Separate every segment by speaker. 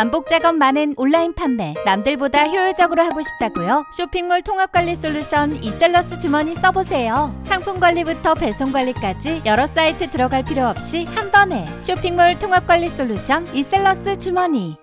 Speaker 1: 반복 작업 많은 온라인 판매 남들보다 효율적으로 하고 싶다고요? 쇼핑몰 통합 관리 솔루션 이셀러스 주머니 써보세요. 상품 관리부터 배송 관리까지 여러 사이트 들어갈 필요 없이 한 번에 쇼핑몰 통합 관리 솔루션 이셀러스 주머니.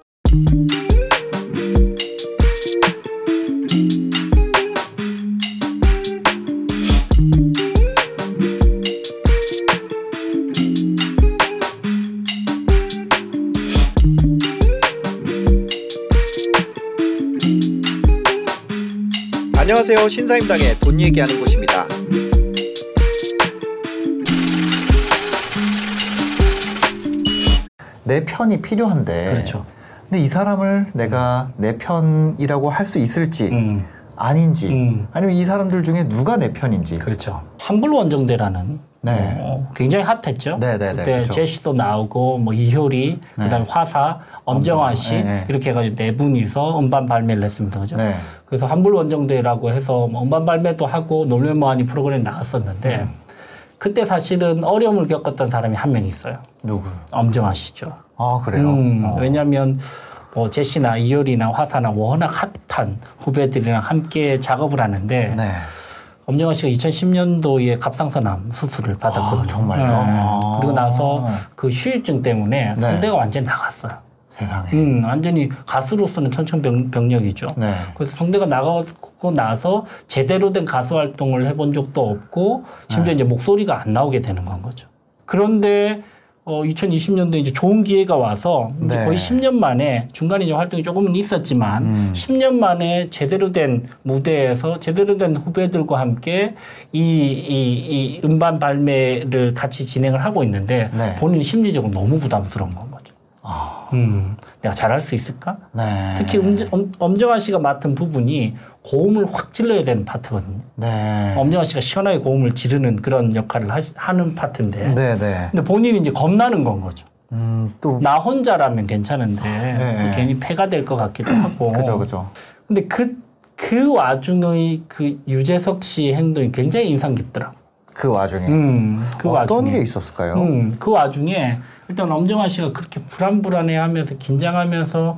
Speaker 2: 안녕하세요. 신사임당의 돈 얘기하는 곳입니다. 내 편이 필요한데.
Speaker 3: 그렇죠.
Speaker 2: 근데 이 사람을 내가 내 편이라고 할 수 있을지
Speaker 3: 음,
Speaker 2: 아닌지
Speaker 3: 음.
Speaker 2: 아니면 이 사람들 중에 누가 내 편인지.
Speaker 3: 그렇죠. 한불 원정대라는
Speaker 2: 네.
Speaker 3: 어, 굉장히 핫했죠.
Speaker 2: 네, 네, 네,
Speaker 3: 그때
Speaker 2: 그렇죠.
Speaker 3: 제시도 나오고 뭐 이효리, 그다음에 화사, 엄정화 씨
Speaker 2: 네, 네.
Speaker 3: 이렇게 해가지고 네 분이서 음반 발매를 했습니다, 그죠?
Speaker 2: 네.
Speaker 3: 그래서 한불 원정대라고 해서 뭐 음반 발매도 하고 놀면뭐하니 프로그램 나왔었는데
Speaker 2: 네.
Speaker 3: 그때 사실은 어려움을 겪었던 사람이 한 명 있어요.
Speaker 2: 누구?
Speaker 3: 엄정화 씨죠.
Speaker 2: 아 그래요.
Speaker 3: 음,
Speaker 2: 어.
Speaker 3: 왜냐하면 뭐 제시나 이효리나 화사나 워낙 핫한 후배들이랑 함께 작업을 하는데
Speaker 2: 네.
Speaker 3: 엄정화 씨가 2010년도에 갑상선암 수술을 받았거든요.
Speaker 2: 아, 정말요?
Speaker 3: 네.
Speaker 2: 아.
Speaker 3: 그리고 나서 그 휴유증 때문에
Speaker 2: 네.
Speaker 3: 성대가 완전히 나갔어요.
Speaker 2: 세상에.
Speaker 3: 음, 완전히 가수로서는 천천병력이죠.
Speaker 2: 네.
Speaker 3: 그래서 성대가 나가고 나서 제대로 된 가수 활동을 해본 적도 없고 심지어 이제 목소리가 안 나오게 되는 건 거죠. 그런데 어, 2020년도에 이제 좋은 기회가 와서 이제
Speaker 2: 네.
Speaker 3: 거의 10년 만에 중간에 이제 활동이 조금은 있었지만
Speaker 2: 음.
Speaker 3: 10년 만에 제대로 된 무대에서 제대로 된 후배들과 함께 이, 이, 이 음반 발매를 같이 진행을 하고 있는데
Speaker 2: 네.
Speaker 3: 본인이 심리적으로 너무 부담스러운 건 거죠.
Speaker 2: 아,
Speaker 3: 음, 내가 잘할 수 있을까?
Speaker 2: 네.
Speaker 3: 특히 엄, 엄, 엄정화 씨가 맡은 부분이 고음을 확 질러야 되는 파트거든요.
Speaker 2: 네.
Speaker 3: 엄정화 씨가 시원하게 고음을 지르는 그런 역할을 하, 는 파트인데.
Speaker 2: 네, 네.
Speaker 3: 근데 본인이 이제 겁나는 건 거죠.
Speaker 2: 음, 또
Speaker 3: 나 혼자라면 괜찮은데
Speaker 2: 네.
Speaker 3: 또 괜히 패가 될 것 같기도 하고.
Speaker 2: 그죠, 그죠.
Speaker 3: 근데 그, 그 와중의 그 유재석 씨의 행동이 굉장히 인상 깊더라고.
Speaker 2: 그 와중에
Speaker 3: 음, 그
Speaker 2: 어떤
Speaker 3: 와중에.
Speaker 2: 게 있었을까요?
Speaker 3: 음, 그 와중에 일단 엄정화 씨가 그렇게 불안불안해 하면서 긴장하면서 막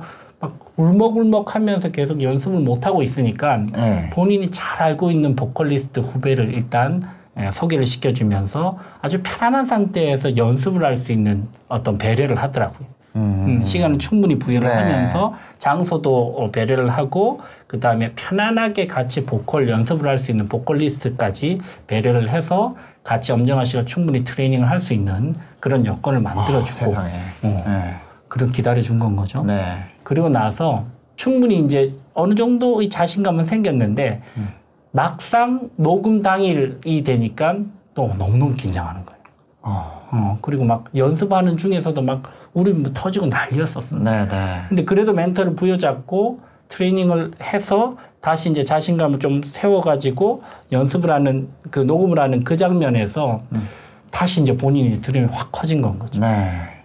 Speaker 3: 울먹울먹하면서 계속 연습을 못 하고 있으니까
Speaker 2: 네.
Speaker 3: 본인이 잘 알고 있는 보컬리스트 후배를 일단 예, 소개를 시켜주면서 아주 편안한 상태에서 연습을 할 수 있는 어떤 배려를 하더라고요.
Speaker 2: 음.
Speaker 3: 음, 시간을 충분히 부여를
Speaker 2: 네.
Speaker 3: 하면서 장소도 어, 배려를 하고 그 다음에 편안하게 같이 보컬 연습을 할 수 있는 보컬리스트까지 배려를 해서 같이 엄정화 씨가 충분히 트레이닝을 할 수 있는 그런 여건을 만들어주고
Speaker 2: 세상에.
Speaker 3: 어,
Speaker 2: 네.
Speaker 3: 그런 기다려준 건 거죠.
Speaker 2: 네.
Speaker 3: 그리고 나서 충분히 이제 어느 정도의 자신감은 생겼는데
Speaker 2: 음.
Speaker 3: 막상 녹음 당일이 되니까 또 너무너무 긴장하는 거예요.
Speaker 2: 어.
Speaker 3: 어, 그리고 막 연습하는 중에서도 막 울음이 뭐 터지고 난리였었어.
Speaker 2: 네, 네.
Speaker 3: 근데 그래도 멘탈을 부여잡고 트레이닝을 해서 다시 이제 자신감을 좀 세워가지고 연습을 하는 그 녹음을 하는 그 장면에서
Speaker 2: 음.
Speaker 3: 다시 이제 본인이 두려움이 확 커진 건 거죠.
Speaker 2: 네.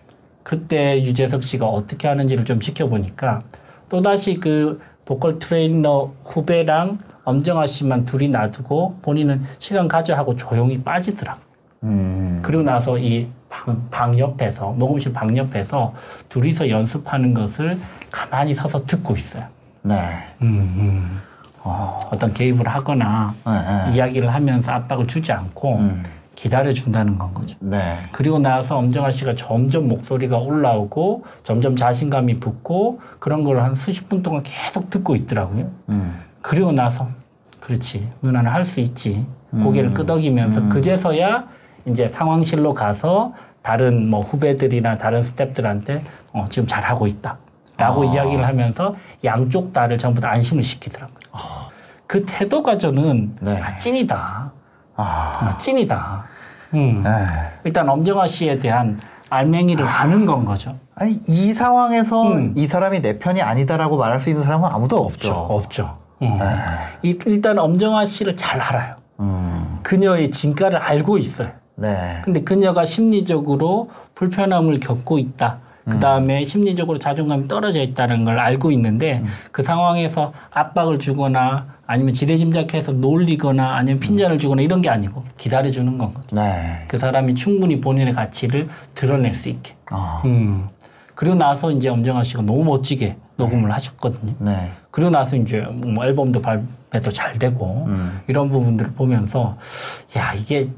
Speaker 3: 그때 유재석 씨가 어떻게 하는지를 좀 지켜보니까 또다시 그 보컬 트레이너 후배랑 엄정화 씨만 둘이 놔두고 본인은 시간 가져 하고 조용히 빠지더라고.
Speaker 2: 음.
Speaker 3: 그리고 나서 이 방, 방 옆에서 녹음실 방 옆에서 둘이서 연습하는 것을 가만히 서서 듣고 있어요.
Speaker 2: 네.
Speaker 3: 어. 떤 개입을 하거나
Speaker 2: 네, 네.
Speaker 3: 이야기를 하면서 압박을 주지 않고
Speaker 2: 음.
Speaker 3: 기다려 준다는 건 거죠.
Speaker 2: 네.
Speaker 3: 그리고 나서 엄정화 씨가 점점 목소리가 올라오고 점점 자신감이 붙고 그런 걸 한 수십 분 동안 계속 듣고 있더라고요.
Speaker 2: 음.
Speaker 3: 그리고 나서 그렇지 누나는 할 수 있지 고개를 끄덕이면서 그제서야 이제 상황실로 가서 다른 뭐 후배들이나 다른 스탭들한테 어, 지금 잘하고 있다 라고
Speaker 2: 아.
Speaker 3: 이야기를 하면서 양쪽 다를 전부 다 안심을 시키더라고요. 그 태도가 저는
Speaker 2: 네.
Speaker 3: 아, 찐이다.
Speaker 2: 아.
Speaker 3: 아, 찐이다. 음.
Speaker 2: 네.
Speaker 3: 일단 엄정화 씨에 대한 알맹이를 아는 건 거죠.
Speaker 2: 아니 이 상황에서
Speaker 3: 음.
Speaker 2: 이 사람이 내 편이 아니다라고 말할 수 있는 사람은 아무도 없죠.
Speaker 3: 없죠. 음. 이- 일단 엄정화 씨를 잘 알아요.
Speaker 2: 음.
Speaker 3: 그녀의 진가를 알고 있어요.
Speaker 2: 네.
Speaker 3: 근데 그녀가 심리적으로 불편함을 겪고 있다. 그 다음에 심리적으로 자존감이 떨어져 있다는 걸 알고 있는데 그 상황에서 압박을 주거나 아니면 지레짐작해서 놀리거나 아니면 핀잔을 주거나 이런 게 아니고 기다려주는 건 거죠.
Speaker 2: 네.
Speaker 3: 그 사람이 충분히 본인의 가치를 드러낼 수 있게.
Speaker 2: 아.
Speaker 3: 음. 그리고 나서 이제 엄정화 씨가 너무 멋지게 녹음을 하셨거든요.
Speaker 2: 네.
Speaker 3: 그리고 나서 이제 뭐 앨범도 발매도 잘 되고
Speaker 2: 음.
Speaker 3: 이런 부분들을 보면서 야 이게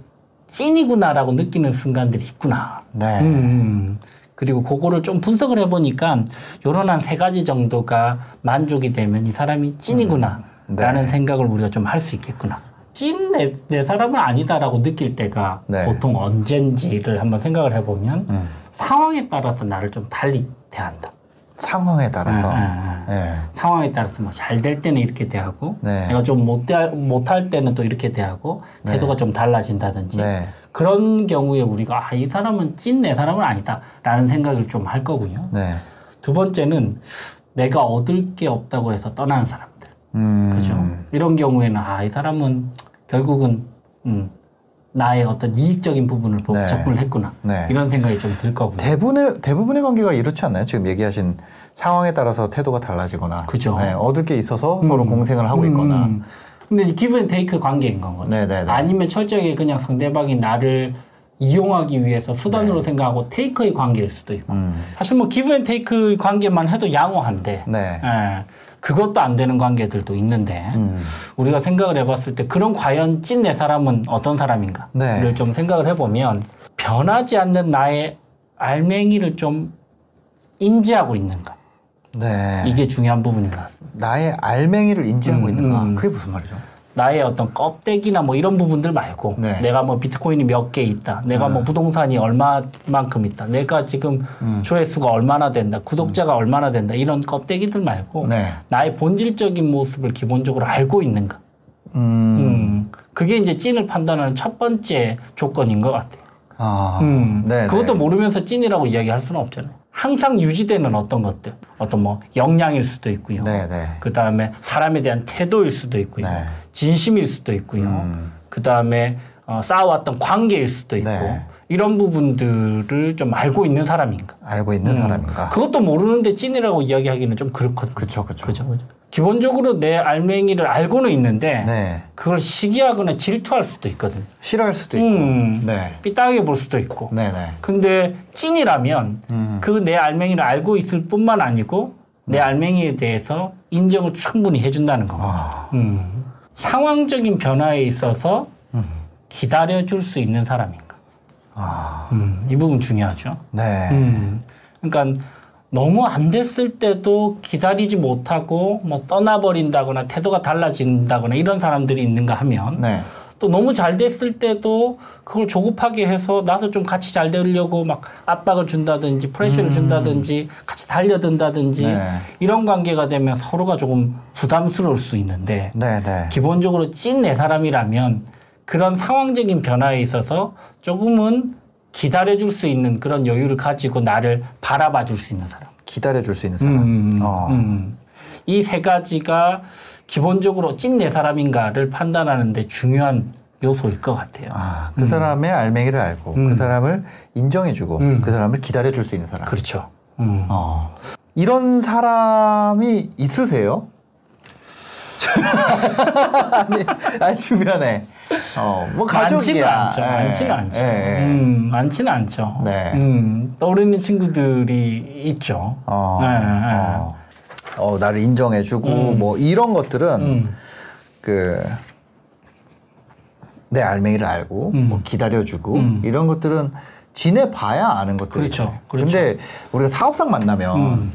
Speaker 3: 찐이구나라고 느끼는 순간들이 있구나.
Speaker 2: 네.
Speaker 3: 음. 그리고 그거를 좀 분석을 해보니까 요런 한 세 가지 정도가 만족이 되면 이 사람이 찐이구나
Speaker 2: 네.
Speaker 3: 라는 생각을 우리가 좀 할 수 있겠구나. 찐 내, 내 사람은 아니다라고 느낄 때가
Speaker 2: 네.
Speaker 3: 보통 언젠지를 한번 생각을 해보면
Speaker 2: 음.
Speaker 3: 상황에 따라서 나를 좀 달리 대한다.
Speaker 2: 상황에 따라서.
Speaker 3: 아, 아, 아.
Speaker 2: 네.
Speaker 3: 상황에 따라서 뭐 잘 될 때는 이렇게 대하고
Speaker 2: 네.
Speaker 3: 내가 좀 못 못할 때는 또 이렇게 대하고 태도가 좀 달라진다든지
Speaker 2: 네.
Speaker 3: 그런 경우에 우리가 아, 이 사람은 찐 내 사람은 아니다라는 생각을 좀 할 거고요.
Speaker 2: 네.
Speaker 3: 두 번째는 내가 얻을 게 없다고 해서 떠나는 사람들.
Speaker 2: 음.
Speaker 3: 그죠? 이런 경우에는 아, 이 사람은 결국은 음, 나의 어떤 이익적인 부분을 보고
Speaker 2: 네.
Speaker 3: 접근을 했구나.
Speaker 2: 네.
Speaker 3: 이런 생각이 좀 들 거고요.
Speaker 2: 대부분의 대부분의 관계가 이렇지 않나요? 지금 얘기하신 상황에 따라서 태도가 달라지거나,
Speaker 3: 그죠.
Speaker 2: 네, 얻을 게 있어서 서로
Speaker 3: 음.
Speaker 2: 공생을 하고
Speaker 3: 음.
Speaker 2: 있거나,
Speaker 3: 근데 이 give and take 관계인 건 거죠.
Speaker 2: 네네네.
Speaker 3: 아니면 철저하게 그냥 상대방이 나를 이용하기 위해서 수단으로 생각하고 take의 관계일 수도 있고.
Speaker 2: 네. 음,
Speaker 3: 사실 뭐 give and take 관계만 해도 양호한데
Speaker 2: 네,
Speaker 3: 예, 그것도 안 되는 관계들도 있는데
Speaker 2: 음,
Speaker 3: 우리가 생각을 해봤을 때 그런 과연 찐 내 사람은 어떤 사람인가를
Speaker 2: 네.
Speaker 3: 좀 생각을 해보면 변하지 않는 나의 알맹이를 좀 인지하고 있는가
Speaker 2: 네.
Speaker 3: 이게 중요한 부분인 것 같습니다.
Speaker 2: 나의 알맹이를 인지하고
Speaker 3: 음,
Speaker 2: 있는가?
Speaker 3: 음.
Speaker 2: 그게 무슨 말이죠?
Speaker 3: 나의 어떤 껍데기나 뭐 이런 부분들 말고
Speaker 2: 네.
Speaker 3: 내가 뭐 비트코인이 몇 개 있다 내가 뭐 부동산이 얼마만큼 있다 내가 지금
Speaker 2: 음.
Speaker 3: 조회수가 얼마나 된다 구독자가 얼마나 된다 이런 껍데기들 말고
Speaker 2: 네.
Speaker 3: 나의 본질적인 모습을 기본적으로 알고 있는가
Speaker 2: 음,
Speaker 3: 음. 그게 이제 찐을 판단하는 첫 번째 조건인 것 같아요
Speaker 2: 아,
Speaker 3: 음.
Speaker 2: 네,
Speaker 3: 그것도
Speaker 2: 네.
Speaker 3: 모르면서 찐이라고 이야기할 수는 없잖아요 항상 유지되는 어떤 것들 어떤 뭐 역량일 수도 있고요
Speaker 2: 네, 네.
Speaker 3: 그 다음에 사람에 대한 태도일 수도 있고요.
Speaker 2: 네.
Speaker 3: 진심일 수도 있고요.
Speaker 2: 음.
Speaker 3: 그 다음에 어, 쌓아왔던 관계일 수도 있고
Speaker 2: 네.
Speaker 3: 이런 부분들을 좀 알고 있는 사람인가.
Speaker 2: 알고 있는
Speaker 3: 음.
Speaker 2: 사람인가?
Speaker 3: 그것도 모르는데 찐이라고 이야기하기는 좀 그렇거든요. 그죠, 그죠. 기본적으로 내 알맹이를 알고는 있는데
Speaker 2: 네.
Speaker 3: 그걸 시기하거나 질투할 수도 있거든요.
Speaker 2: 싫어할 수도 있고.
Speaker 3: 음,
Speaker 2: 네.
Speaker 3: 삐딱하게 볼 수도 있고.
Speaker 2: 네, 네.
Speaker 3: 근데 찐이라면
Speaker 2: 음.
Speaker 3: 그 내 알맹이를 알고 있을 뿐만 아니고 내 알맹이에 대해서 인정을 충분히 해준다는 겁니다.
Speaker 2: 아,
Speaker 3: 음. 상황적인 변화에 있어서 기다려줄 수 있는 사람인가.
Speaker 2: 아,
Speaker 3: 음, 이 부분 중요하죠.
Speaker 2: 네.
Speaker 3: 음. 그러니까 너무 안 됐을 때도 기다리지 못하고 뭐 떠나버린다거나 태도가 달라진다거나 이런 사람들이 있는가 하면
Speaker 2: 네.
Speaker 3: 또 너무 잘 됐을 때도 그걸 조급하게 해서 나도 좀 같이 잘 되려고 막 압박을 준다든지 프레셔를 준다든지 같이 달려든다든지
Speaker 2: 음. 네.
Speaker 3: 이런 관계가 되면 서로가 조금 부담스러울 수 있는데
Speaker 2: 네, 네.
Speaker 3: 기본적으로 찐 내 사람이라면 그런 상황적인 변화에 있어서 조금은 기다려줄 수 있는 그런 여유를 가지고 나를 바라봐 줄 수 있는 사람.
Speaker 2: 기다려줄 수 있는 사람.
Speaker 3: 음,
Speaker 2: 어.
Speaker 3: 음. 이세 가지가 기본적으로 찐 내 사람인가를 판단하는데 중요한 요소일 것 같아요.
Speaker 2: 아, 그 사람의 알맹이를 알고
Speaker 3: 음.
Speaker 2: 그 사람을 인정해주고
Speaker 3: 음.
Speaker 2: 그 사람을 기다려줄 수 있는 사람.
Speaker 3: 그렇죠. 음.
Speaker 2: 어. 이런 사람이 있으세요? 아니, 아니 주변에 어, 뭐
Speaker 3: 많지는
Speaker 2: 가족이야.
Speaker 3: 않죠.
Speaker 2: 예,
Speaker 3: 많지는 않죠.
Speaker 2: 예, 예.
Speaker 3: 음, 많지는 않죠.
Speaker 2: 네.
Speaker 3: 음, 떠오르는 친구들이 있죠.
Speaker 2: 어,
Speaker 3: 네, 네.
Speaker 2: 어. 어, 나를 인정해주고
Speaker 3: 음.
Speaker 2: 뭐 이런 것들은
Speaker 3: 음.
Speaker 2: 그내 알맹이를 알고
Speaker 3: 음.
Speaker 2: 뭐 기다려주고
Speaker 3: 음.
Speaker 2: 이런 것들은 지내봐야 아는 것들이죠.
Speaker 3: 그렇죠. 그렇죠.
Speaker 2: 근데 우리가 사업상 만나면
Speaker 3: 음.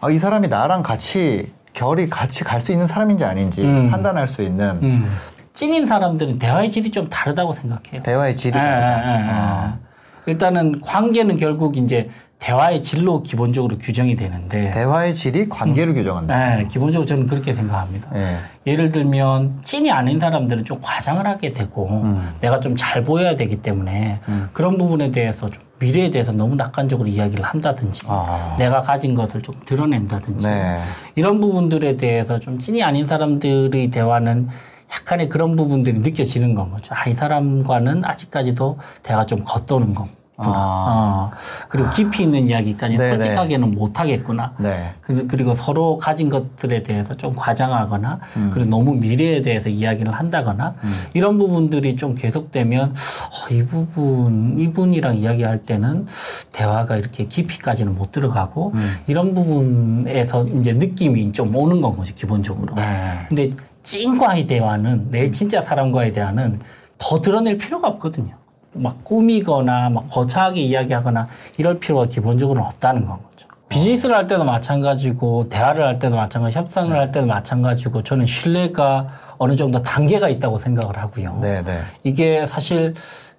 Speaker 2: 아, 이 사람이 나랑 같이 결이 같이 갈 수 있는 사람인지 아닌지
Speaker 3: 음.
Speaker 2: 판단할 수 있는
Speaker 3: 음. 찐인 사람들은 대화의 질이 좀 다르다고 생각해요.
Speaker 2: 대화의 질이
Speaker 3: 예,
Speaker 2: 다르다.
Speaker 3: 예, 예, 예.
Speaker 2: 어.
Speaker 3: 일단은 관계는 결국 이제 대화의 질로 기본적으로 규정이 되는데
Speaker 2: 대화의 질이 관계를 규정한다.
Speaker 3: 예, 기본적으로 저는 그렇게 생각합니다.
Speaker 2: 예.
Speaker 3: 예를 들면 찐이 아닌 사람들은 좀 과장을 하게 되고
Speaker 2: 음.
Speaker 3: 내가 좀 잘 보여야 되기 때문에
Speaker 2: 음.
Speaker 3: 그런 부분에 대해서 좀 미래에 대해서 너무 낙관적으로 이야기를 한다든지
Speaker 2: 아.
Speaker 3: 내가 가진 것을 좀 드러낸다든지
Speaker 2: 네.
Speaker 3: 이런 부분들에 대해서 좀 찐이 아닌 사람들의 대화는 약간의 그런 부분들이 느껴지는 건 거죠. 아, 이 사람과는 아직까지도 대화가 좀 겉도는 거. 어, 그리고 깊이 있는 이야기까지
Speaker 2: 네네.
Speaker 3: 솔직하게는 못 하겠구나.
Speaker 2: 네.
Speaker 3: 그- 그리고 서로 가진 것들에 대해서 좀 과장하거나 그리고 너무 미래에 대해서 이야기를 한다거나 이런 부분들이 좀 계속되면 어, 이 부분 이분이랑 이야기할 때는 대화가 이렇게 깊이까지는 못 들어가고 이런 부분에서 이제 느낌이 좀 오는 건 거죠 기본적으로.
Speaker 2: 네.
Speaker 3: 근데 찐과의 대화는 내 진짜 사람과의 대화는 더 드러낼 필요가 없거든요. 막 꾸미거나 막 거창하게 이야기하거나 이럴 필요가 기본적으로 없다는 건 거죠. 비즈니스를 할 때도 마찬가지고 대화를 할 때도 마찬가지, 협상을 할 때도 마찬가지고 저는 신뢰가 어느 정도 단계가 있다고 생각을 하고요.
Speaker 2: 네, 네.
Speaker 3: 이게 사실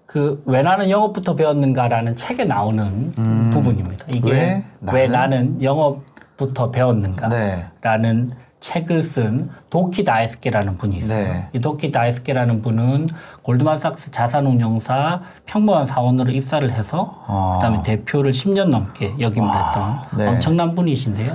Speaker 3: 그왜 나는 영업부터 배웠는가라는 책에 나오는 부분입니다. 이게 왜왜
Speaker 2: 나는?
Speaker 3: 나는 영업부터 배웠는가?
Speaker 2: 네.
Speaker 3: 라는 책을 쓴 도키 다이스케라는 분이 있어요.
Speaker 2: 네.
Speaker 3: 이 도키 다이스케라는 분은 골드만삭스 자산운용사 평범한 사원으로 입사를 해서
Speaker 2: 아.
Speaker 3: 그다음에 대표를 10년 넘게 역임을
Speaker 2: 와,
Speaker 3: 했던
Speaker 2: 네.
Speaker 3: 엄청난 분이신데요.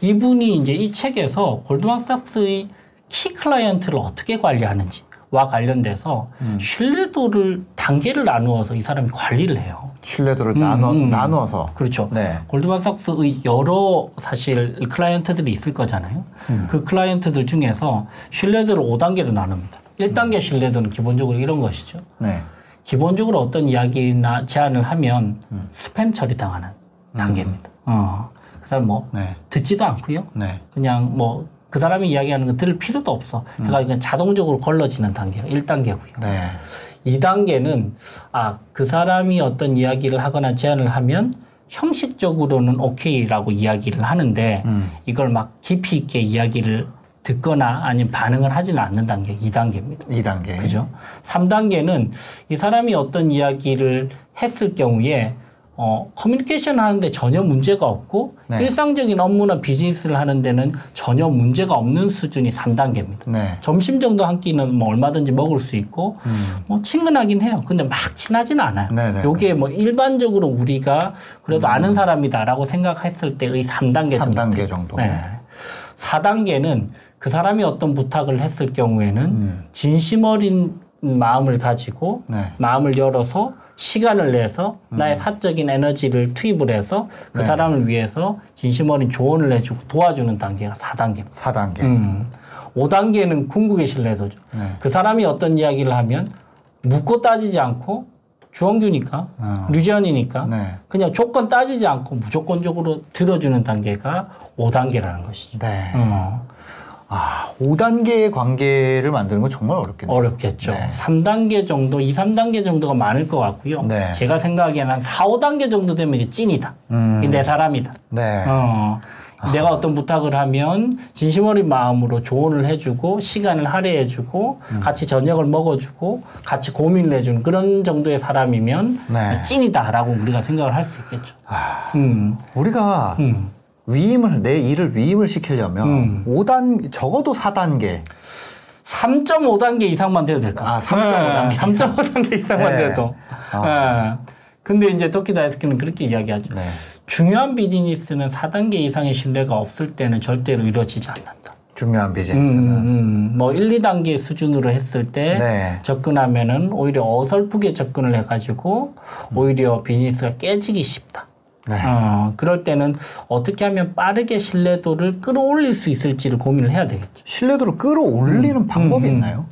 Speaker 3: 이분이 이제 이 책에서 골드만삭스의 키 클라이언트를 어떻게 관리하는지 와 관련돼서
Speaker 2: 음.
Speaker 3: 신뢰도를 단계를 나누어서 이 사람이 관리를 해요.
Speaker 2: 신뢰도를
Speaker 3: 음,
Speaker 2: 나눠
Speaker 3: 음.
Speaker 2: 나누어서
Speaker 3: 그렇죠.
Speaker 2: 네.
Speaker 3: 골드만삭스의 여러 사실 클라이언트들이 있을 거잖아요.
Speaker 2: 음.
Speaker 3: 그 클라이언트들 중에서 신뢰도를 5단계로 나눕니다. 1단계 신뢰도는 기본적으로 이런 것이죠.
Speaker 2: 네.
Speaker 3: 기본적으로 어떤 이야기나 제안을 하면
Speaker 2: 음.
Speaker 3: 스팸 처리당하는 단계입니다. 어. 그 사람 뭐
Speaker 2: 네.
Speaker 3: 듣지도 않고요.
Speaker 2: 네.
Speaker 3: 그냥 뭐 그 사람이 이야기하는 거 들을 필요도 없어.
Speaker 2: 음.
Speaker 3: 그러니까 그냥 자동적으로 걸러지는 단계가 1단계고요.
Speaker 2: 네.
Speaker 3: 2단계는 아, 그 사람이 어떤 이야기를 하거나 제안을 하면 형식적으로는 오케이라고 이야기를 하는데
Speaker 2: 음.
Speaker 3: 이걸 막 깊이 있게 이야기를 듣거나 아니면 반응을 하지는 않는 단계 2단계입니다.
Speaker 2: 2단계.
Speaker 3: 그죠? 3단계는 이 사람이 어떤 이야기를 했을 경우에 어, 커뮤니케이션 하는데 전혀 문제가 없고
Speaker 2: 네.
Speaker 3: 일상적인 업무나 비즈니스를 하는 데는 전혀 문제가 없는 수준이 3단계입니다.
Speaker 2: 네.
Speaker 3: 점심 정도 한 끼는 뭐 얼마든지 먹을 수 있고 뭐 친근하긴 해요. 근데 막 친하지는 않아요.
Speaker 2: 음. 네네.
Speaker 3: 요게 뭐 일반적으로 우리가 그래도 아는 사람이다라고 생각했을 때의 3단계 정도.
Speaker 2: 3단계 정도.
Speaker 3: 네. 4단계는 그 사람이 어떤 부탁을 했을 경우에는
Speaker 2: 음.
Speaker 3: 진심 어린 마음을 가지고
Speaker 2: 네.
Speaker 3: 마음을 열어서 시간을 내서 나의 사적인 에너지를 투입을 해서 그
Speaker 2: 음. 네.
Speaker 3: 사람을 위해서 진심 어린 조언을 해주고 도와주는 단계가 4단계입니다.
Speaker 2: 4단계.
Speaker 3: 음. 5단계는 궁극의 신뢰도죠.
Speaker 2: 네.
Speaker 3: 그 사람이 어떤 이야기를 하면 묻고 따지지 않고 주원규니까
Speaker 2: 어.
Speaker 3: 류지연이니까
Speaker 2: 네.
Speaker 3: 그냥 조건 따지지 않고 무조건적으로 들어주는 단계가 5단계라는 것이죠.
Speaker 2: 네.
Speaker 3: 어,
Speaker 2: 아, 5단계의 관계를 만드는 건 정말 어렵겠네요.
Speaker 3: 어렵겠죠.
Speaker 2: 네.
Speaker 3: 3단계 정도, 2, 3단계 정도가 많을 것 같고요.
Speaker 2: 네.
Speaker 3: 제가 생각하기에는 한 4, 5단계 정도 되면 이게 찐이다.
Speaker 2: 음.
Speaker 3: 내 사람이다.
Speaker 2: 네.
Speaker 3: 어, 내가 어떤 부탁을 하면 진심 어린 마음으로 조언을 해주고 시간을 할애해주고
Speaker 2: 음.
Speaker 3: 같이 저녁을 먹어주고 같이 고민을 해주는 그런 정도의 사람이면
Speaker 2: 네.
Speaker 3: 찐이다라고 우리가 생각을 할 수 있겠죠. 음,
Speaker 2: 우리가
Speaker 3: 음.
Speaker 2: 위임을 내 일을 위임을 시키려면
Speaker 3: 음.
Speaker 2: 5단 적어도 4단계.
Speaker 3: 3.5단계 이상만 돼도 될까?
Speaker 2: 아, 3.5 단계
Speaker 3: 3.5단계 이상만
Speaker 2: 네.
Speaker 3: 돼도.
Speaker 2: 아.
Speaker 3: 예. 근데 이제 토끼 다이스키는 그렇게 이야기하죠.
Speaker 2: 네.
Speaker 3: 중요한 비즈니스는 4단계 이상의 신뢰가 없을 때는 절대로 이루어지지 않는다.
Speaker 2: 중요한
Speaker 3: 음,
Speaker 2: 비즈니스는.
Speaker 3: 음, 뭐 1, 2단계 수준으로 했을 때
Speaker 2: 네.
Speaker 3: 접근하면은 오히려 어설프게 접근을 해가지고 오히려 비즈니스가 깨지기 쉽다.
Speaker 2: 네.
Speaker 3: 어, 그럴 때는 어떻게 하면 빠르게 신뢰도를 끌어올릴 수 있을지를 고민을 해야 되겠죠.
Speaker 2: 신뢰도를 끌어올리는 방법이
Speaker 3: 음, 음.
Speaker 2: 있나요?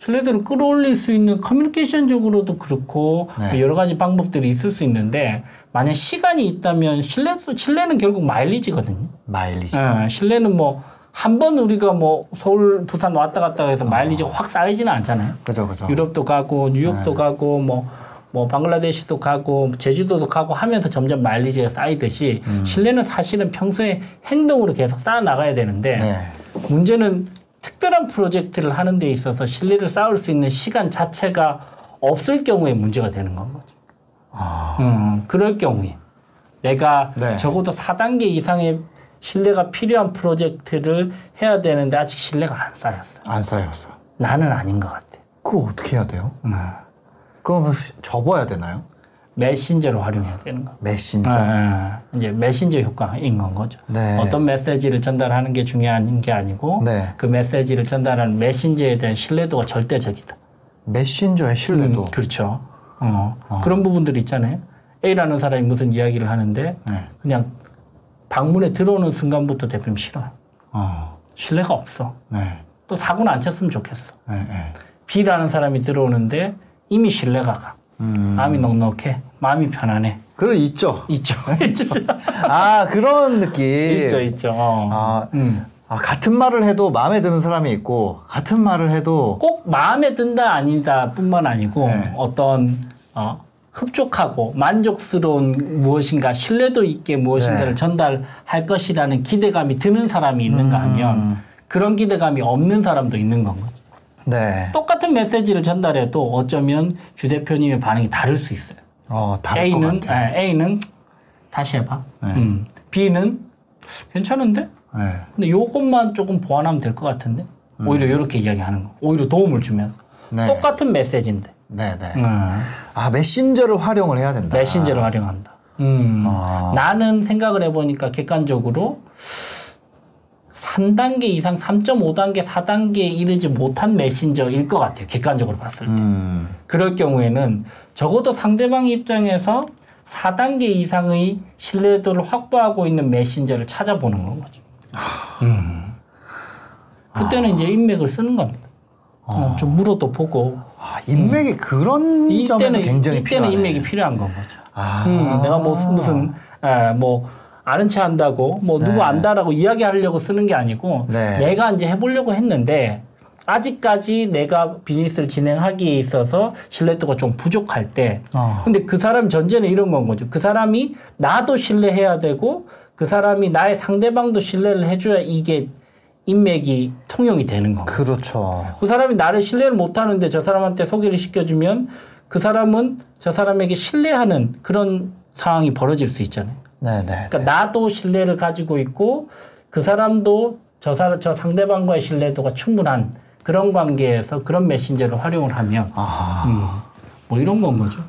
Speaker 3: 신뢰도를 끌어올릴 수 있는 커뮤니케이션적으로도 그렇고
Speaker 2: 네.
Speaker 3: 여러 가지 방법들이 있을 수 있는데 만약 시간이 있다면 신뢰도 신뢰는 결국 마일리지거든요.
Speaker 2: 마일리지.
Speaker 3: 예, 신뢰는 뭐 한번 우리가 뭐 서울 부산 왔다 갔다 해서 마일리지가 확 쌓이지는 않잖아요.
Speaker 2: 그죠, 그죠.
Speaker 3: 유럽도 가고 뉴욕도
Speaker 2: 네.
Speaker 3: 가고 뭐, 뭐 방글라데시도 가고 제주도도 가고 하면서 점점 마일리지가 쌓이듯이
Speaker 2: 음.
Speaker 3: 신뢰는 사실은 평소에 행동으로 계속 쌓아 나가야 되는데
Speaker 2: 네.
Speaker 3: 문제는 특별한 프로젝트를 하는 데 있어서 신뢰를 쌓을 수 있는 시간 자체가 없을 경우에 문제가 되는 건 거죠.
Speaker 2: 아,
Speaker 3: 음, 그럴 경우에 내가
Speaker 2: 네.
Speaker 3: 적어도 4단계 이상의 신뢰가 필요한 프로젝트를 해야 되는데 아직 신뢰가 안 쌓였어.
Speaker 2: 안 쌓였어.
Speaker 3: 나는 아닌 것 같아.
Speaker 2: 그거 어떻게 해야 돼요?
Speaker 3: 음.
Speaker 2: 그럼 접어야 되나요?
Speaker 3: 메신저로 활용해야 되는 거.
Speaker 2: 메신저.
Speaker 3: 아, 이제 메신저 효과인 건 거죠.
Speaker 2: 네.
Speaker 3: 어떤 메시지를 전달하는 게 중요한 게 아니고
Speaker 2: 네.
Speaker 3: 그 메시지를 전달하는 메신저에 대한 신뢰도가 절대적이다.
Speaker 2: 메신저의 신뢰도.
Speaker 3: 음, 그렇죠. 어, 그런 부분들이 있잖아요. A라는 사람이 무슨 이야기를 하는데
Speaker 2: 네.
Speaker 3: 그냥 방문에 들어오는 순간부터 대표님 싫어요.
Speaker 2: 어.
Speaker 3: 신뢰가 없어.
Speaker 2: 네.
Speaker 3: 또 사고는 안 쳤으면 좋겠어. B라는 사람이 들어오는데 이미 신뢰가 가.
Speaker 2: 음.
Speaker 3: 마음이 넉넉해. 마음이 편안해.
Speaker 2: 그래 있죠.
Speaker 3: 있죠. 있죠.
Speaker 2: 아 그런 느낌.
Speaker 3: 있죠. 있죠. 어.
Speaker 2: 아,
Speaker 3: 음.
Speaker 2: 아, 같은 말을 해도 마음에 드는 사람이 있고 같은 말을 해도
Speaker 3: 꼭 마음에 든다 아니다 뿐만 아니고
Speaker 2: 네.
Speaker 3: 어떤 어, 흡족하고 만족스러운 무엇인가 신뢰도 있게 무엇인가를
Speaker 2: 네.
Speaker 3: 전달할 것이라는 기대감이 드는 사람이 있는가 하면
Speaker 2: 음.
Speaker 3: 그런 기대감이 없는 사람도 있는 건 거죠.
Speaker 2: 네.
Speaker 3: 똑같은 메시지를 전달해도 어쩌면 주 대표님의 반응이 다를 수 있어요.
Speaker 2: 어 다를 것
Speaker 3: A는
Speaker 2: 같아요.
Speaker 3: 예, A는 다시 해봐.
Speaker 2: 네.
Speaker 3: 음. B는 괜찮은데?
Speaker 2: 네.
Speaker 3: 근데 요것만 조금 보완하면 될 것 같은데? 오히려 이렇게 이야기하는 거. 오히려 도움을 주면서.
Speaker 2: 음. 네.
Speaker 3: 똑같은 메시지인데.
Speaker 2: 네. 네.
Speaker 3: 음.
Speaker 2: 아 메신저를 활용을 해야 된다.
Speaker 3: 메신저를 활용한다. 음.
Speaker 2: 아.
Speaker 3: 나는 생각을 해보니까 객관적으로 3단계 이상, 3.5단계, 4단계에 이르지 못한 메신저일 것 같아요. 객관적으로 봤을 때.
Speaker 2: 음.
Speaker 3: 그럴 경우에는 적어도 상대방 입장에서 4단계 이상의 신뢰도를 확보하고 있는 메신저를 찾아보는 건 거죠. 음. 그때는 이제 인맥을 쓰는 겁니다. 어, 좀 물어도 보고
Speaker 2: 아, 인맥이 그런 점에서
Speaker 3: 이때는
Speaker 2: 굉장히
Speaker 3: 이때는
Speaker 2: 필요하네.
Speaker 3: 인맥이 필요한 건 거죠.
Speaker 2: 아.
Speaker 3: 음, 내가 뭐 무슨 에, 뭐 아는 체 한다고 뭐 누구
Speaker 2: 네.
Speaker 3: 안다라고 이야기하려고 쓰는 게 아니고
Speaker 2: 네.
Speaker 3: 내가 이제 해보려고 했는데 아직까지 내가 비즈니스를 진행하기에 있어서 신뢰도가 좀 부족할 때
Speaker 2: 어.
Speaker 3: 근데 그 사람 전제는 이런 건 거죠. 그 사람이 나도 신뢰해야 되고 그 사람이 나의 상대방도 신뢰를 해줘야 이게 인맥이 통용이 되는 거고.
Speaker 2: 그렇죠.
Speaker 3: 그 사람이 나를 신뢰를 못 하는데 저 사람한테 소개를 시켜주면 그 사람은 저 사람에게 신뢰하는 그런 상황이 벌어질 수 있잖아요.
Speaker 2: 네네.
Speaker 3: 그러니까 나도 신뢰를 가지고 있고 그 사람도 저, 사람, 저 상대방과의 신뢰도가 충분한 그런 관계에서 그런 메신저를 활용을 하면
Speaker 2: 아
Speaker 3: 음, 뭐 이런 건 거죠.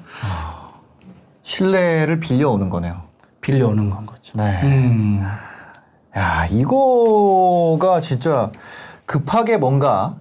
Speaker 2: 신뢰를 빌려오는 거네요.
Speaker 3: 빌려오는 건 거죠.
Speaker 2: 네.
Speaker 3: 음,
Speaker 2: 야 이거가 진짜 급하게 뭔가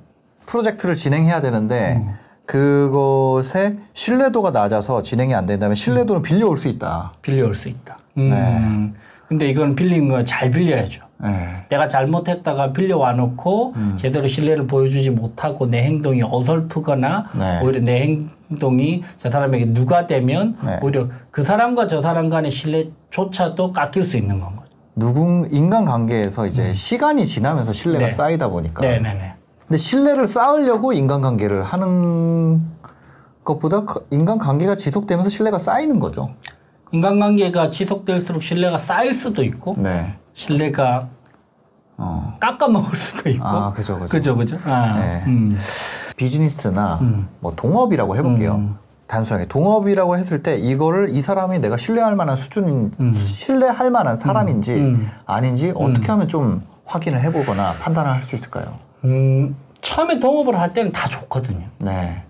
Speaker 2: 프로젝트를 진행해야 되는데
Speaker 3: 음.
Speaker 2: 그것에 신뢰도가 낮아서 진행이 안 된다면 신뢰도는 빌려올 수 있다.
Speaker 3: 빌려올 수 있다. 음,
Speaker 2: 네.
Speaker 3: 근데 이건 빌리는 거잘 빌려야죠.
Speaker 2: 네.
Speaker 3: 내가 잘못했다가 빌려 와 놓고
Speaker 2: 음.
Speaker 3: 제대로 신뢰를 보여주지 못하고 내 행동이 어설프거나
Speaker 2: 네.
Speaker 3: 오히려 내 행동이 저 사람에게 누가 되면
Speaker 2: 네.
Speaker 3: 오히려 그 사람과 저 사람 간의 신뢰조차도 깎일 수 있는 건 거죠.
Speaker 2: 누군 인간 관계에서 이제 시간이 지나면서 신뢰가
Speaker 3: 음. 네.
Speaker 2: 쌓이다 보니까
Speaker 3: 네네네.
Speaker 2: 근데 신뢰를 쌓으려고 인간 관계를 하는 것보다 그 인간 관계가 지속되면서 신뢰가 쌓이는 거죠.
Speaker 3: 인간관계가 지속될수록 신뢰가 쌓일 수도 있고
Speaker 2: 네.
Speaker 3: 신뢰가
Speaker 2: 어.
Speaker 3: 깎아먹을 수도 있고
Speaker 2: 아, 그죠, 그죠.
Speaker 3: 그죠 그죠. 아,
Speaker 2: 네.
Speaker 3: 음.
Speaker 2: 비즈니스나
Speaker 3: 음.
Speaker 2: 뭐 동업이라고 해볼게요.
Speaker 3: 음.
Speaker 2: 단순하게 동업이라고 했을 때 이거를 이 사람이 내가 신뢰할 만한 수준인
Speaker 3: 음.
Speaker 2: 신뢰할 만한 사람인지
Speaker 3: 음.
Speaker 2: 아닌지 어떻게 하면 좀 확인을 해보거나 판단을 할 수 있을까요?
Speaker 3: 음, 처음에 동업을 할 때는 다 좋거든요.
Speaker 2: 네,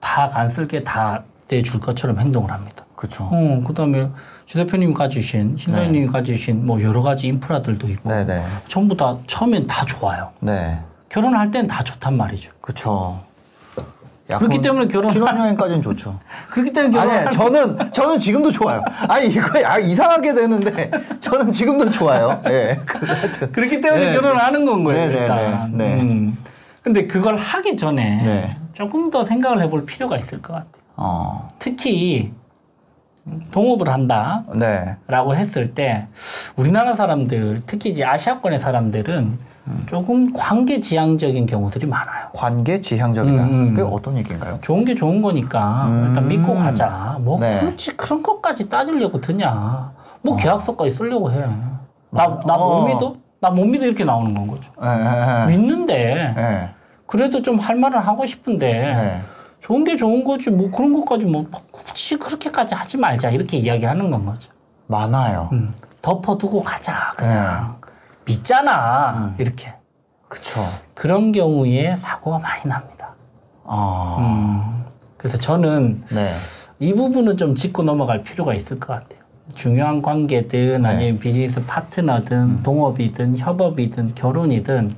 Speaker 3: 다 간쓸게 다 내 줄 것처럼 행동을 합니다.
Speaker 2: 그렇죠.
Speaker 3: 어, 그다음에 주 대표님이 가지신 신사님이 가지신 뭐 여러 가지 인프라들도 있고
Speaker 2: 네, 네,
Speaker 3: 전부 다 처음엔 다 좋아요.
Speaker 2: 네,
Speaker 3: 결혼할 땐 다 좋단 말이죠.
Speaker 2: 그렇죠.
Speaker 3: 그렇기 때문에 결혼-
Speaker 2: 신혼여행까지는 좋죠.
Speaker 3: 그렇기 때문에
Speaker 2: 아니,
Speaker 3: 결혼할
Speaker 2: 저는 저는 지금도 좋아요. 아니 이거 아, 이상하게 되는데 저는 지금도 좋아요. 예, 그.
Speaker 3: 그렇기 때문에
Speaker 2: 네,
Speaker 3: 결혼을 하는 건 거예요.
Speaker 2: 네, 네,
Speaker 3: 일단.
Speaker 2: 네, 네.
Speaker 3: 음. 근데 그걸 하기 전에
Speaker 2: 네.
Speaker 3: 조금 더 생각을 해볼 필요가 있을 것 같아요.
Speaker 2: 어,
Speaker 3: 특히 동업을 한다.
Speaker 2: 네,
Speaker 3: 라고 했을 때 우리나라 사람들 특히 이제 아시아권의 사람들은 조금 관계 지향적인 경우들이 많아요.
Speaker 2: 관계 지향적이다.
Speaker 3: 음, 음.
Speaker 2: 그게 어떤 얘기인가요?
Speaker 3: 좋은 게 좋은 거니까
Speaker 2: 음.
Speaker 3: 일단 믿고 가자. 뭐
Speaker 2: 네.
Speaker 3: 굳이 그런 것까지 따지려고 드냐. 뭐 계약서까지 쓰려고 해. 나나못
Speaker 2: 어.
Speaker 3: 믿어? 나 못 믿어 이렇게 나오는 건 거죠.
Speaker 2: 예, 예,
Speaker 3: 믿는데
Speaker 2: 예. 예,
Speaker 3: 그래도 좀 할 말을 하고 싶은데
Speaker 2: 네.
Speaker 3: 좋은 게 좋은 거지 뭐 그런 것까지 뭐 굳이 그렇게까지 하지 말자 이렇게 이야기하는 건 거죠.
Speaker 2: 많아요.
Speaker 3: 음, 덮어두고 가자 그냥 믿잖아 이렇게
Speaker 2: 그쵸.
Speaker 3: 그런 경우에 사고가 많이 납니다.
Speaker 2: 아,
Speaker 3: 음, 그래서 저는
Speaker 2: 네.
Speaker 3: 이 부분은 좀 짚고 넘어갈 필요가 있을 것 같아요. 중요한 관계든
Speaker 2: 네.
Speaker 3: 아니면 비즈니스 파트너든
Speaker 2: 음.
Speaker 3: 동업이든 협업이든 결혼이든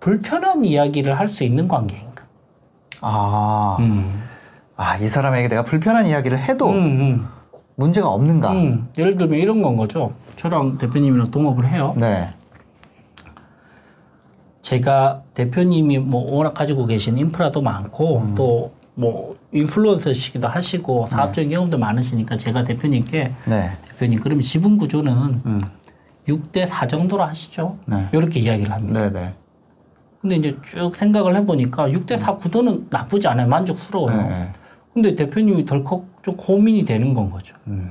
Speaker 3: 불편한 이야기를 할 수 있는 관계인가.
Speaker 2: 아,
Speaker 3: 음.
Speaker 2: 아, 이 사람에게 내가 불편한 이야기를 해도
Speaker 3: 음, 음.
Speaker 2: 문제가 없는가?
Speaker 3: 음, 예를 들면 이런 건 거죠. 저랑 대표님이랑 동업을 해요.
Speaker 2: 네.
Speaker 3: 제가 대표님이 뭐 워낙 가지고 계신 인프라도 많고
Speaker 2: 음.
Speaker 3: 또뭐 인플루언서시기도 하시고 사업적인 경험도 많으시니까 제가 대표님께
Speaker 2: 네.
Speaker 3: 대표님 그러면 지분 구조는
Speaker 2: 음.
Speaker 3: 6대 4 정도로 하시죠.
Speaker 2: 네.
Speaker 3: 이렇게 이야기를 합니다.
Speaker 2: 네, 네.
Speaker 3: 근데 이제 쭉 생각을 해보니까 6대 4 구도는 나쁘지 않아요. 만족스러워요.
Speaker 2: 네, 네.
Speaker 3: 근데 대표님이 덜컥 좀 고민이 되는 건 거죠.
Speaker 2: 음.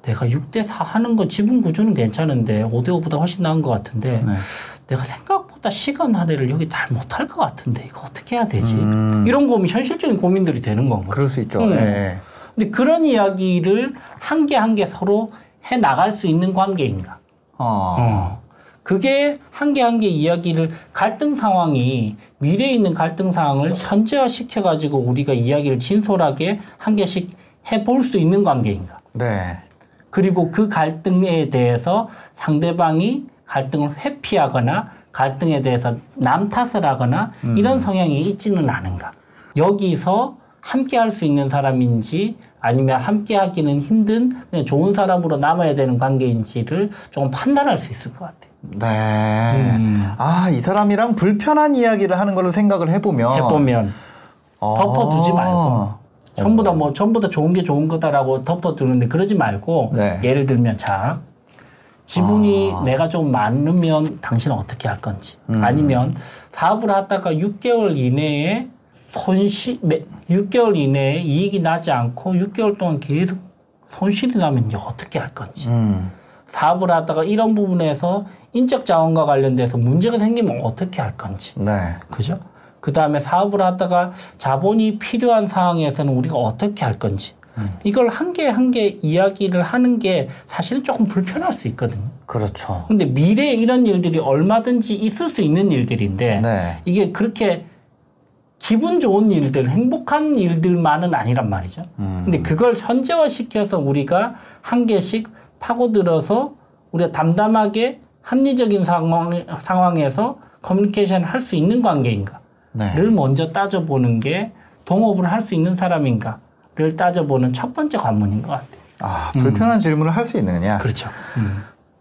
Speaker 3: 내가 6대 4 하는 거 지분 구조는 괜찮은데 5대 5보다 훨씬 나은 것 같은데
Speaker 2: 네.
Speaker 3: 내가 생각보다 시간 할애를 여기 잘 못할 것 같은데 이거 어떻게 해야 되지?
Speaker 2: 음.
Speaker 3: 이런 고민, 현실적인 고민들이 되는 건 거죠.
Speaker 2: 그럴 수 있죠.
Speaker 3: 음.
Speaker 2: 네.
Speaker 3: 근데 그런 이야기를 한 개 한 개 서로 해 나갈 수 있는 관계인가?
Speaker 2: 어.
Speaker 3: 어. 그게 한 개 한 개 이야기를 갈등 상황이 미래에 있는 갈등 상황을 현재화 시켜가지고 우리가 이야기를 진솔하게 한 개씩 해볼 수 있는 관계인가?
Speaker 2: 네.
Speaker 3: 그리고 그 갈등에 대해서 상대방이 갈등을 회피하거나 갈등에 대해서 남 탓을 하거나 이런 성향이 있지는 않은가. 여기서 함께 할 수 있는 사람인지 아니면 함께 하기는 힘든 좋은 사람으로 남아야 되는 관계인지를 조금 판단할 수 있을 것 같아요.
Speaker 2: 네.
Speaker 3: 음.
Speaker 2: 아, 이 사람이랑 불편한 이야기를 하는 걸로 생각을 해보면.
Speaker 3: 해보면
Speaker 2: 어.
Speaker 3: 덮어두지 말고. 전부 다 뭐 전부 다 좋은 게 좋은 거다라고 덮어두는데 그러지 말고
Speaker 2: 네.
Speaker 3: 예를 들면 자 지분이
Speaker 2: 아.
Speaker 3: 내가 좀 많으면 당신은 어떻게 할 건지
Speaker 2: 음.
Speaker 3: 아니면 사업을 하다가 6개월 이내에 손실 6개월 이내에 이익이 나지 않고 6개월 동안 계속 손실이 나면 어떻게 할 건지
Speaker 2: 음.
Speaker 3: 사업을 하다가 이런 부분에서 인적 자원과 관련돼서 문제가 생기면 어떻게 할 건지
Speaker 2: 네.
Speaker 3: 그죠? 그 다음에 사업을 하다가 자본이 필요한 상황에서는 우리가 어떻게 할 건지. 이걸 한 개 한 개 이야기를 하는 게 사실은 조금 불편할 수 있거든요.
Speaker 2: 그렇죠.
Speaker 3: 근데 미래에 이런 일들이 얼마든지 있을 수 있는 일들인데
Speaker 2: 네.
Speaker 3: 이게 그렇게 기분 좋은 일들, 행복한 일들만은 아니란 말이죠.
Speaker 2: 음.
Speaker 3: 근데 그걸 현재화 시켜서 우리가 한 개씩 파고들어서 우리가 담담하게 합리적인 상황, 상황에서 커뮤니케이션 할 수 있는 관계인가?
Speaker 2: 네.
Speaker 3: 를 먼저 따져보는 게 동업을 할 수 있는 사람인가를 따져보는 첫 번째 관문인 것 같아요.
Speaker 2: 아, 불편한 질문을 할 수 있느냐?
Speaker 3: 그렇죠.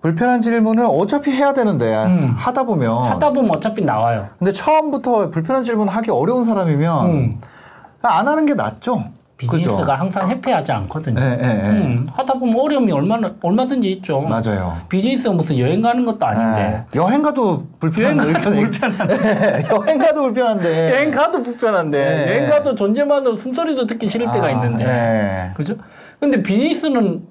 Speaker 2: 불편한 질문을 어차피 해야 되는데
Speaker 3: 음.
Speaker 2: 하다 보면
Speaker 3: 하다 보면 어차피 나와요.
Speaker 2: 근데 처음부터 불편한 질문 하기 어려운 사람이면
Speaker 3: 음.
Speaker 2: 안 하는 게 낫죠.
Speaker 3: 비즈니스가
Speaker 2: 그죠?
Speaker 3: 항상 해피하지 않거든요.
Speaker 2: 예, 예, 예.
Speaker 3: 음, 하다 보면 어려움이 얼마나 얼마든지 있죠.
Speaker 2: 맞아요.
Speaker 3: 비즈니스가 무슨 여행 가는 것도 아닌데.
Speaker 2: 예. 여행 가도 불편한
Speaker 3: 여행 가도
Speaker 2: 불편한데. 여행 가도 불편한데.
Speaker 3: 여행 가도 불편한데
Speaker 2: 네.
Speaker 3: 여행 가도 존재만으로 숨소리도 듣기 싫을 때가
Speaker 2: 아,
Speaker 3: 있는데
Speaker 2: 예.
Speaker 3: 그죠? 근데 비즈니스는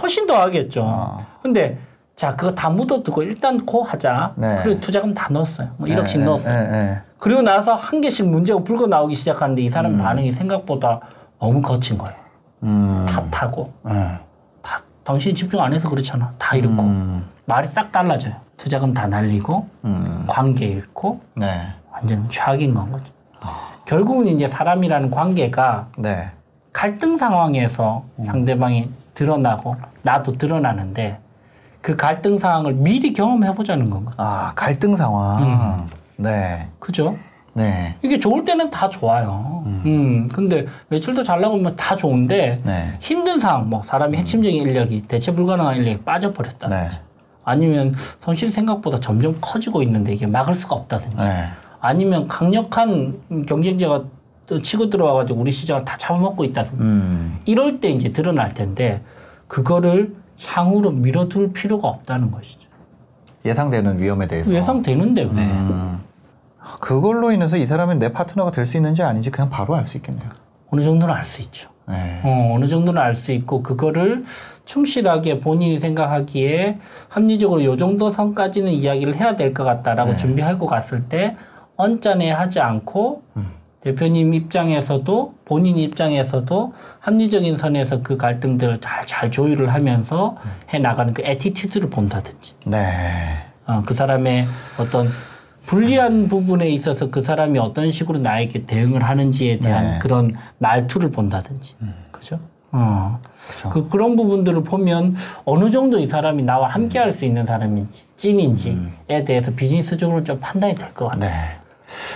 Speaker 3: 훨씬 더 하겠죠.
Speaker 2: 아.
Speaker 3: 근데 자 그거 다 묻어두고 일단 고 하자.
Speaker 2: 네.
Speaker 3: 그리고 투자금 다 넣었어요. 뭐 1억씩
Speaker 2: 예,
Speaker 3: 넣었어요.
Speaker 2: 예, 예.
Speaker 3: 그리고 나서 한 개씩 문제가 불고 나오기 시작하는데 이
Speaker 2: 음.
Speaker 3: 사람 반응이 생각보다 너무 거친 거예요.
Speaker 2: 음.
Speaker 3: 탓하고
Speaker 2: 예.
Speaker 3: 다 당신이 집중 안 해서 그렇잖아. 다 잃고
Speaker 2: 음.
Speaker 3: 말이 싹 달라져요. 투자금 다 날리고
Speaker 2: 음.
Speaker 3: 관계 잃고
Speaker 2: 네.
Speaker 3: 완전 최악인 건 거죠. 결국은 이제 사람이라는 관계가
Speaker 2: 네.
Speaker 3: 갈등 상황에서
Speaker 2: 음.
Speaker 3: 상대방이 드러나고 나도 드러나는데 그 갈등 상황을 미리 경험해 보자는 건가.
Speaker 2: 아, 갈등 상황. 네.
Speaker 3: 그죠?
Speaker 2: 네.
Speaker 3: 이게 좋을 때는 다 좋아요. 음. 근데 매출도 잘 나오면 다 좋은데
Speaker 2: 네.
Speaker 3: 힘든 상황, 뭐 사람이 핵심적인 인력이 대체 불가능한 인력이 빠져버렸다.
Speaker 2: 네.
Speaker 3: 아니면 손실이 생각보다 점점 커지고 있는데 이게 막을 수가 없다든지.
Speaker 2: 네.
Speaker 3: 아니면 강력한 경쟁자가 또 치고 들어와가지고 우리 시장을 다 잡아먹고 있다든지.
Speaker 2: 음.
Speaker 3: 이럴 때 이제 드러날 텐데 그거를 향후로 밀어둘 필요가 없다는 것이죠.
Speaker 2: 예상되는 위험에 대해서.
Speaker 3: 예상되는데 왜?
Speaker 2: 음. 그걸로 인해서 이 사람이 내 파트너가 될 수 있는지 아닌지 그냥 바로 알 수 있겠네요.
Speaker 3: 어느 정도는 알 수 있죠.
Speaker 2: 네.
Speaker 3: 어, 어느 정도는 알 수 있고 그거를 충실하게 본인이 생각하기에 합리적으로 요 정도 선까지는 이야기를 해야 될 것 같다라고
Speaker 2: 네.
Speaker 3: 준비하고 갔을 때 언짢게 하지 않고
Speaker 2: 음.
Speaker 3: 대표님 입장에서도 본인 입장에서도 합리적인 선에서 그 갈등들을 잘, 잘 조율을 하면서
Speaker 2: 음.
Speaker 3: 해 나가는 그 attitude를 본다든지
Speaker 2: 네.
Speaker 3: 어, 그 사람의 어떤 불리한 부분에 있어서 그 사람이 어떤 식으로 나에게 대응을 하는지에 대한
Speaker 2: 네. 음.
Speaker 3: 그런 말투를 본다든지. 그죠? 어.
Speaker 2: 그쵸.
Speaker 3: 그, 그런 부분들을 보면 어느 정도 이 사람이 나와 함께 할 수 있는 사람인지, 찐인지에 대해서 비즈니스적으로 좀 판단이 될 것 같아요.
Speaker 2: 네.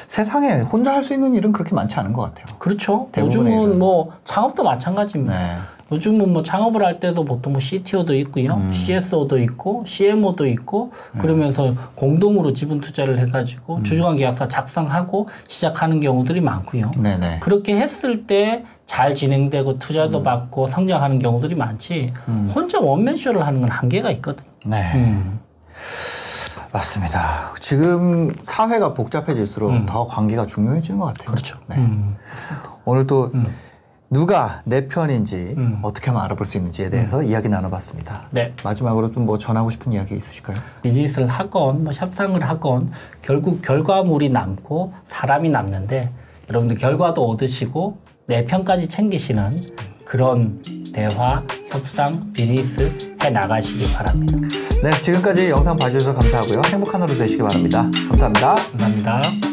Speaker 2: 세상에 혼자 할 수 있는 일은 그렇게 많지 않은 것 같아요.
Speaker 3: 그렇죠. 요즘은
Speaker 2: 일은.
Speaker 3: 뭐 창업도 마찬가지입니다.
Speaker 2: 네.
Speaker 3: 요즘은 뭐 창업을 할 때도 보통 뭐 CTO도 있고요,
Speaker 2: 음.
Speaker 3: CSO도 있고, CMO도 있고, 그러면서 공동으로 지분 투자를 해가지고
Speaker 2: 음.
Speaker 3: 주주관 계약서 작성하고 시작하는 경우들이 많고요.
Speaker 2: 네네.
Speaker 3: 그렇게 했을 때 잘 진행되고
Speaker 2: 음.
Speaker 3: 투자도 받고 성장하는 경우들이 많지 혼자 원맨쇼를 하는 건 한계가 있거든.
Speaker 2: 네.
Speaker 3: 음.
Speaker 2: 맞습니다. 지금 사회가 복잡해질수록
Speaker 3: 음.
Speaker 2: 더 관계가 중요해지는 것 같아요.
Speaker 3: 그렇죠.
Speaker 2: 네.
Speaker 3: 음.
Speaker 2: 오늘 또
Speaker 3: 음.
Speaker 2: 누가 내 편인지
Speaker 3: 음.
Speaker 2: 어떻게 하면 알아볼 수 있는지에 대해서 이야기 나눠봤습니다.
Speaker 3: 네.
Speaker 2: 마지막으로 또뭐 전하고 싶은 이야기 있으실까요?
Speaker 3: 비즈니스를 하건 뭐 협상을 하건 결국 결과물이 남고 사람이 남는데 여러분들 결과도 얻으시고 내 편까지 챙기시는 그런 대화, 협상, 비즈니스 해 나가시기 바랍니다.
Speaker 2: 네, 지금까지 영상 봐주셔서 감사하고요. 행복한 하루 되시기 바랍니다. 감사합니다.
Speaker 3: 감사합니다.